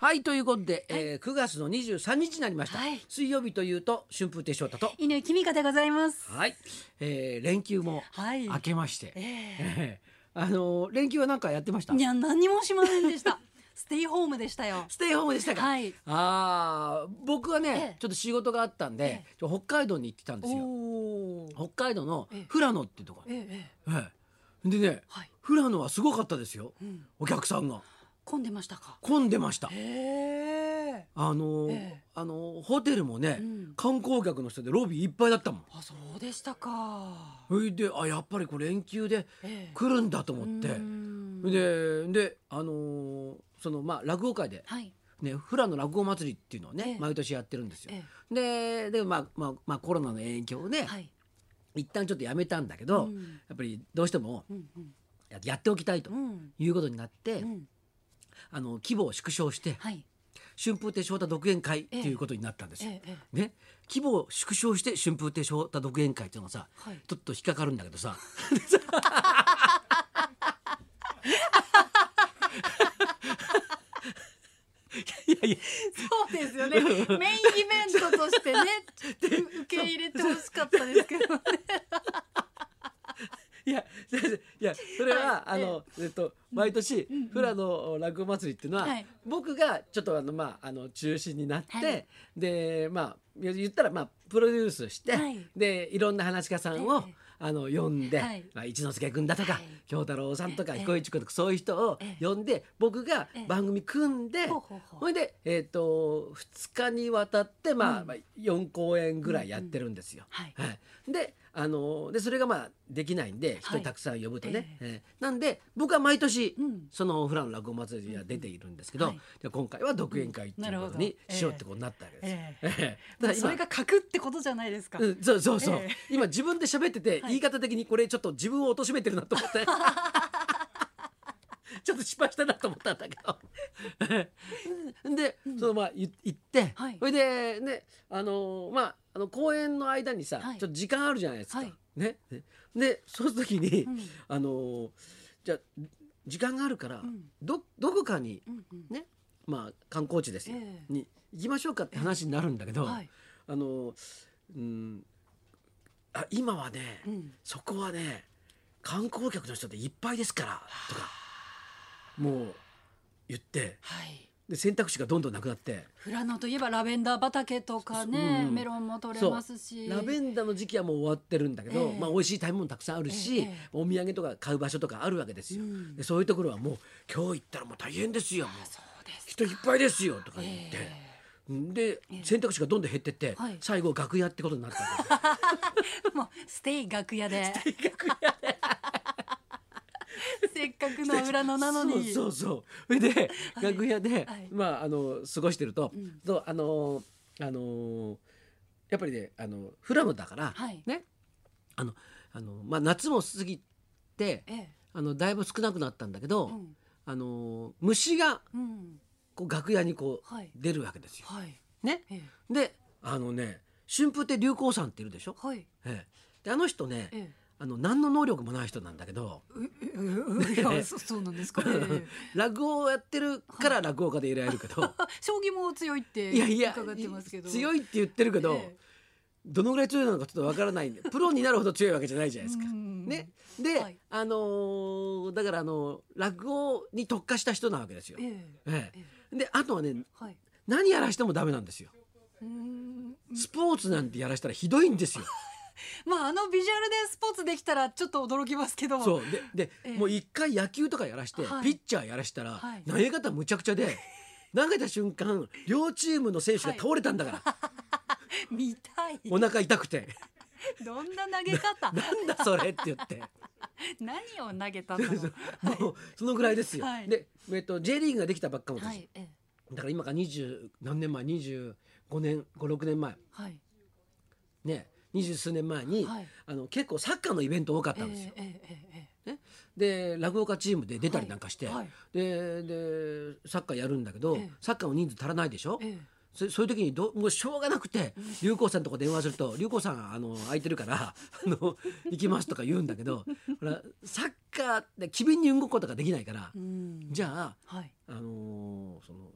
はいということで、えー、9月の23日になりました、はい。水曜日というと春風亭昇太と。犬きみかでございます。はい、えー、連休もはい。明けまして、ええー。あのー連休は何かやってました？えいや何もしませんでした。ステイホームでしたよ。ステイホームでしたか、はい。ああ僕はね、ええ。ちょっと仕事があったんで、北海道に行ってたんですよ。北海道のええ。富良野っていうとこ。ろ、ええ。でねはい。富良野はすごかったですよ。うん。お客さんが混んでましたか？混んでました。あのあのーホテルもね、うん観光客の人でロビーいっぱいだったもんあそうでしたか。それであやっぱりこれ連休でええ。来るんだと思ってでであのーそのまあ落語会ではい。ね富良野落語祭りっていうのをね、ええ毎年やってるんですよ。えででまあまあまあコロナの影響で、え。はい。一旦ちょっとやめたんだけど、うんやっぱりどうしてもうんうんややっておきたいとうん。いうことになって、うん。あの規模を縮小してはい。春風亭昇太独演会っていうことになったんですよ。ええええ。ね規模を縮小して春風亭昇太独演会っていうのがさはい。ちょっと引っかかるんだけどさいやいやそうですよね。メインイベントとしてね、受け入れてほしかったですけどね。いやそれは、はいあのえっと毎年富良野落語祭りっていうのは、はい。僕がちょっとあのまああの中心になって、はい。でまあ言ったらまあプロデュースして、はい。でいろんな話家さんを、ええ。あの呼んで、はい。まあ、一之輔君だとか、はい。京太郎さんとかええ。彦一君とかそういう人をええ。呼んで、僕がええ。番組組んで、ほいで、えー、と2日にわたって、まあうん。まあ、4公演ぐらいやってるんですよ。はい。はい、であのでそれがまあできないんではい。人たくさん呼ぶとね、ええ。ーなんで僕は毎年うん。そのフラン落語祭りには出ているんですけど、はい。で今回は独演会っていうことにしようってことになったわけです。よ。え。ええ。だそから今れが格ってことじゃないですか。うん、そうそうそう、ええ。今自分で喋ってて、はい。言い方的にこれちょっと自分を貶めてるなと思って ちょっと失敗したなと思ったんだけど。で、そのまあい行って、はい。それでねあのまああの公演の間にさ、はい。ちょっと時間あるじゃないですか。はい。ね。ねでそういう時に、うん。あのじゃあ時間があるから、うん。どどこかにうんうん。ねまあ観光地ですよ、えに行きましょうかって話になるんだけど、はい。あのうんあ今はね、うん。そこはね観光客の人でいっぱいですからとかもう言ってはい。で選択肢がどんどんなくなって富良野といえばラベンダー畑とかね、うんメロンも取れますし。ラベンダーの時期はもう終わってるんだけど、ええまあ美味しい食べ物たくさんあるし、ええお土産とか買う場所とかあるわけですよ。うんでそういうところはもう今日行ったらもう大変ですよもうそうです。人いっぱいですよとか言って。えでえ選択肢がどんどん減ってって、はい最後楽屋ってことになったんですよえ もうステイ楽屋で。楽屋で せっかくの裏野なのに。そうそうそうそれで、はい楽屋で、はいまああの過ごしてると、うんそうあのあのやっぱりねあの富良野だから、はいねあのあのまあ夏も過ぎてええ。あのだいぶ少なくなったんだけど、うん。あの虫がうん。こう楽屋にこうはい。出るわけですよ。はい。ね、ええ。であのね春風亭流行さんっているでしょ、はい。ええ、であの人ね、えあの何の能力もない人なんだけどいやそそうなんですか。ええ 落語をやってるから落語家でいられるけど、あ 将棋も強いっていやいや伺ってますけど。強いって言ってるけど、えどのぐらい強いのかちょっとわからないんで プロになるほど強いわけじゃないじゃえないですか。うんね、で、はいあのーだからあの落語に特化した人なわけですよ。ええ。えええ、であとはねはい。何やらしてもダメなんですよ。スポーツなんてやらしたらひどいんですよ。まああのビジュアルでスポーツできたらちょっと驚きますけど。そうでで、ええもう一回野球とかやらして、はいピッチャーやらしたら、はい投げ方むちゃくちゃで 投げた瞬間両チームの選手が倒れたんだから、見たい。お腹痛くてどんな投げ方？なんだそれって言って。何を投げたの。もうそのぐらいですよ。はいで、えっと J リーグができたばっかもです。はい。ええだから今から20何年前？25年56年前はい。ね二十数年前に、はい。あの結構サッカーのイベント多かったんですよ。えええええで落語家チームで出たりなんかして、はいはいででサッカーやるんだけど、ええサッカーの人数足らないでしょ、ええそそういう時にどもうしょうがなくて流行さんとこ電話すると「流行さんあの空いてるからあの 行きます」とか言うんだけどほらサッカーって機敏に動くことができないから。じゃあはい。あのーその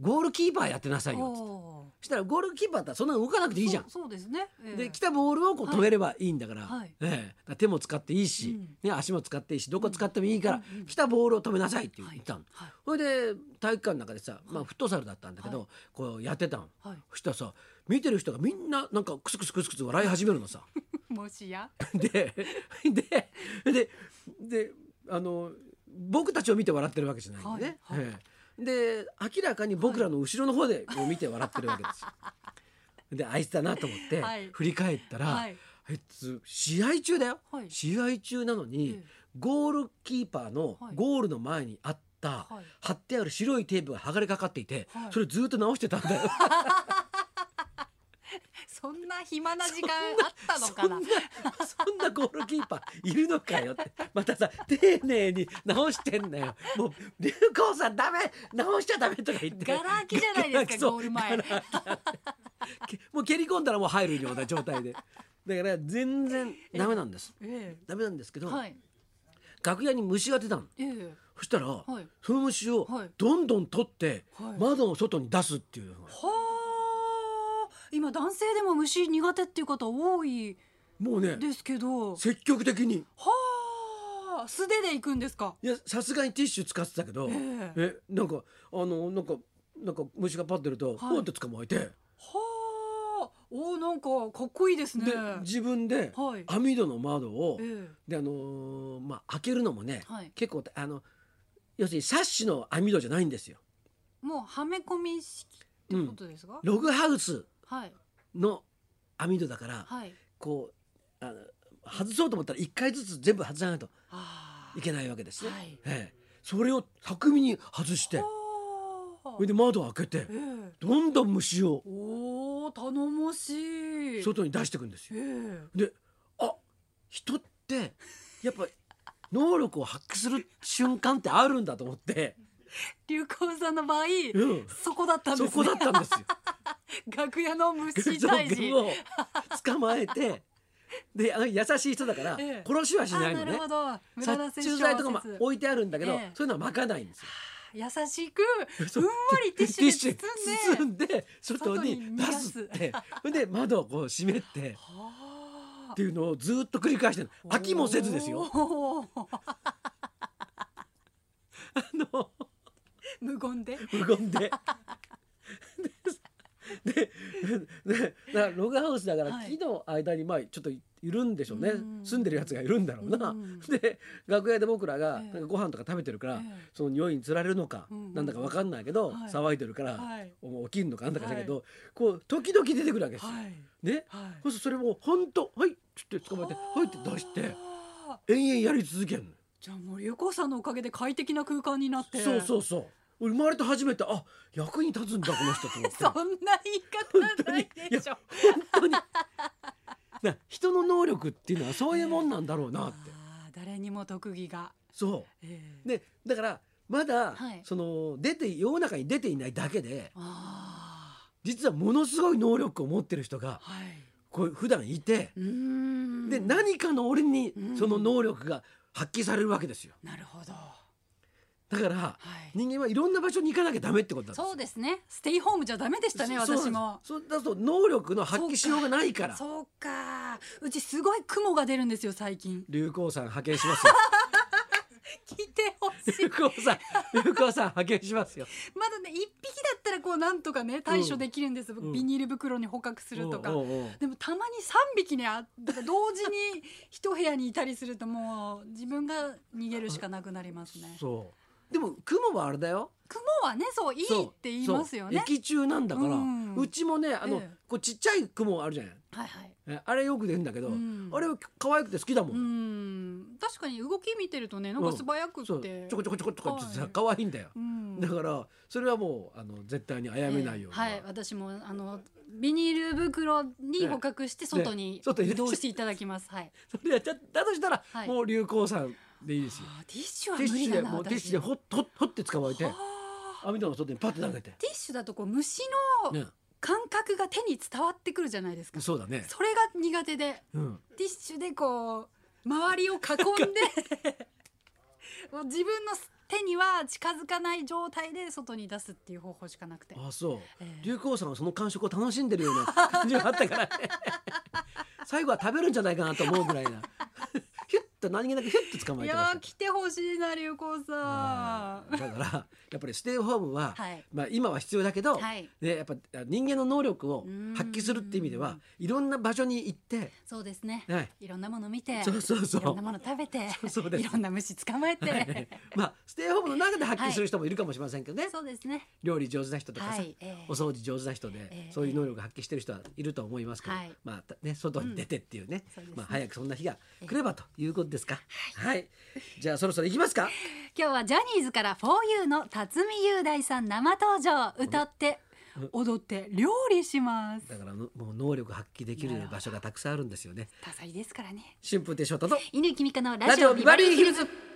ゴールキーパーやってなさいよ」おそしたらゴールキーパーだったらそんなの動かなくていいじゃん。そうですね、ええ。で来たボールをこうはい止めればいいんだから,、はい。ええ。だから手も使っていいし、うん。ね、足も使っていいしどこ使ってもいいから、うん。うん。来たボールを止めなさいって言ったの。はい。それで体育館の中でさ、まあ、フットサルだったんだけど、はい。こうやってたの。はい。そしたらさ見てる人がみんななんかクスクスクスクス笑い始めるのさ。もしや？でででであの僕たちを見て笑ってるわけじゃないんでね。はい。はい。ええで明らかに僕らの後ろの方でこう見て笑ってるわけですよ。であいつだなと思ってはい。振り返ったら、はい。あいつ試合中だよ、はい。試合中なのに、ええ。ゴールキーパーのはい。ゴールの前にあった、はい。貼ってある白いテープが剥がれかかっていて、はい。それずっと直してたんだよ。そんな暇な時間あったのかな？そんなゴールキーパーいるのかよって。またさ丁寧に直してんだよ。もう龍光さんダメ直しちゃダメとか言って。ガラ空きじゃないですかゴール前。もう蹴り込んだらもう入るような状態で。だから全然ダメなんです。えダメなんですけど、えはい。楽屋に虫が出たの。ええ。そしたら、はい。その虫をはい。どんどん取って、はい。窓の外に出すっていうのが。はあ今男性でも虫苦手っていう方多いもうねですけど。積極的に。はあ素手で行くんですか？いやさすがにティッシュ使ってたけど、ええ。えなんかあのなんかなんか虫がパッてると、はい。ポンって捕まえて、はあおーなんかかっこいいですね。で自分ではい。網戸の窓を、えであのーまあ開けるのもね、はい。結構あの要するにサッシの網戸じゃないんですよ。えもうはめ込み式ってことですか、ログハウスはいの網戸だから、はい。こうあの外そうと思ったら一回ずつ全部外さないといけないわけですね。はい。ええ。それを巧みに外してはあそれで窓を開けてええ。どんどん虫をおお頼もしい。外に出していくんですよ。ええ。であ人ってやっぱ能力を発揮する瞬間ってあるんだと思って、流行さんの場合、うん、そこだったんですね。そこだったんですよ。楽屋の虫そう退治を捕まえて であの優しい人だからええ。殺しはしないのね。あなるほ。ど。無駄な殺虫剤とかも説置いてあるんだけど、ええ。そういうのは巻かないんですよ。優しく ふんわりティッシュで包んで包んで外に出すって。それで窓をこう閉めてはっていうのをずっと繰り返してる飽きもせずですよ。あの。無言で？無言で。でででだログハウスだからはい。木の間にまあちょっといるんでしょうね、うん。住んでるやつがいるんだろうな。うん。で楽屋で僕らがええ。なんかご飯とか食べてるから、ええ。その匂いにつられるのか、うん。なんだかわかんないけど、はい。騒いでるから、はい。起きるのかなんだかだけど、こう時々出てくるわけですよ。はい。ね、はい。そうするとそれも本当はいっつって捕まえてはいって出してはあ延々やり続けるの。じゃあもう流行さんのおかげで快適な空間になって。そうそうそう。生まれて初めてあ役に立つんだこの人と思って。そんな言い方ないでしょ。本当にな人の能力っていうのはそういうもんなんだろうなって、あー誰にも特技が、そえうでだからまだ、はい。その出て世の中に出ていないだけであ実はものすごい能力を持ってる人があはい。こう普段いて、で何かの俺にうん。その能力が発揮されるわけですよ。なるほどだからはい。人間はいろんな場所に行かなきゃダメってことなんですよ。そうですね。ステイホームじゃダメでしたね私も。そうだと能力の発揮しようがないから。そうか。うちすごい雲が出るんですよ最近。流行さん派遣しますよ。聞いてほしい。流行さん流行さん派遣しますよ。まだね一匹だったらこうなんとかね対処できるんです、ん。ビニール袋に捕獲するとか、おうおうおうでもたまに三匹ねあだから同時に一部屋にいたりするともう自分が逃げるしかなくなりますね。そうでも雲はあれだよ。雲はねそういいって言いますよね。そう液中なんだから、ううんちもねあの、ええ。こうちっちゃい雲あるじゃないはいはい。えあれよく出るんだけど、うん。あれ可愛くて好きだもん、うん。確かに動き見てるとねなんか素早くって、ちょこちょこちょこちょこってさはい。可愛いんだよ、うん。だからそれはもうあの絶対に殺めないように、ええ。はい。私もあのビニール袋に捕獲して外にね。外に移動していただきます、はい。それやっちゃだとしたら、はい。もう流行さんでいいですよ。ティッシュはティッシュでもうティッシュで私ほっほっほって捕まえて。はあ。網戸の外にパッて投げて、ティッシュだとこう虫のね、感覚が手に伝わってくるじゃないですか。そうだね、それが苦手で。うん、ティッシュでこう周りを囲んで。もう自分の手手には近づかない状態で外に出すっていう方法しかなくて。あそう、ええ。流行さんはその感触を楽しんでるような感じがあったからね。最後は食べるんじゃないかなと思うぐらいなと何気なくヒュッと捕まいえてました。やー来てほしいな流行さん。だからやっぱりステイホームは、はい。まあ、今は必要だけど、はい。ね、やっぱ人間の能力を発揮するっていう意味ではうんいろんな場所に行って、そうですね、はい。いろんなもの見てそうそうそう。いろんなもの食べてそうそういろんな虫捕まえて、はい。まあステイホームの中で発揮する人もいるかもしれませんけどね、そうですね。料理上手な人とかさ、はい。ええ。お掃除上手な人で、ええ。そういう能力を発揮してる人はいると思いますけど、はい。まあたね外に出てっていうね,、そうですね。まあ早くそんな日が来ればということですか。はい、じゃあそろそろ行きますか。今日はジャニーズから 4U の辰巳雄大さん生登場歌って踊って料理しますだからのもう能力発揮できる場所がたくさんあるんですよね。多彩ですからね春風亭昇太と犬木美香のララジオビバリーヒルズ。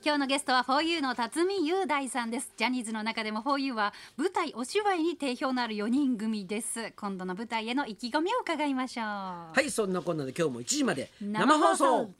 今日のゲストは 4U の辰巳雄大さんです。ジャニーズの中でも 4U は舞台お芝居に定評のある4人組です。今度の舞台への意気込みを伺いましょう。はいそんなこんなで今日も1時まで生放送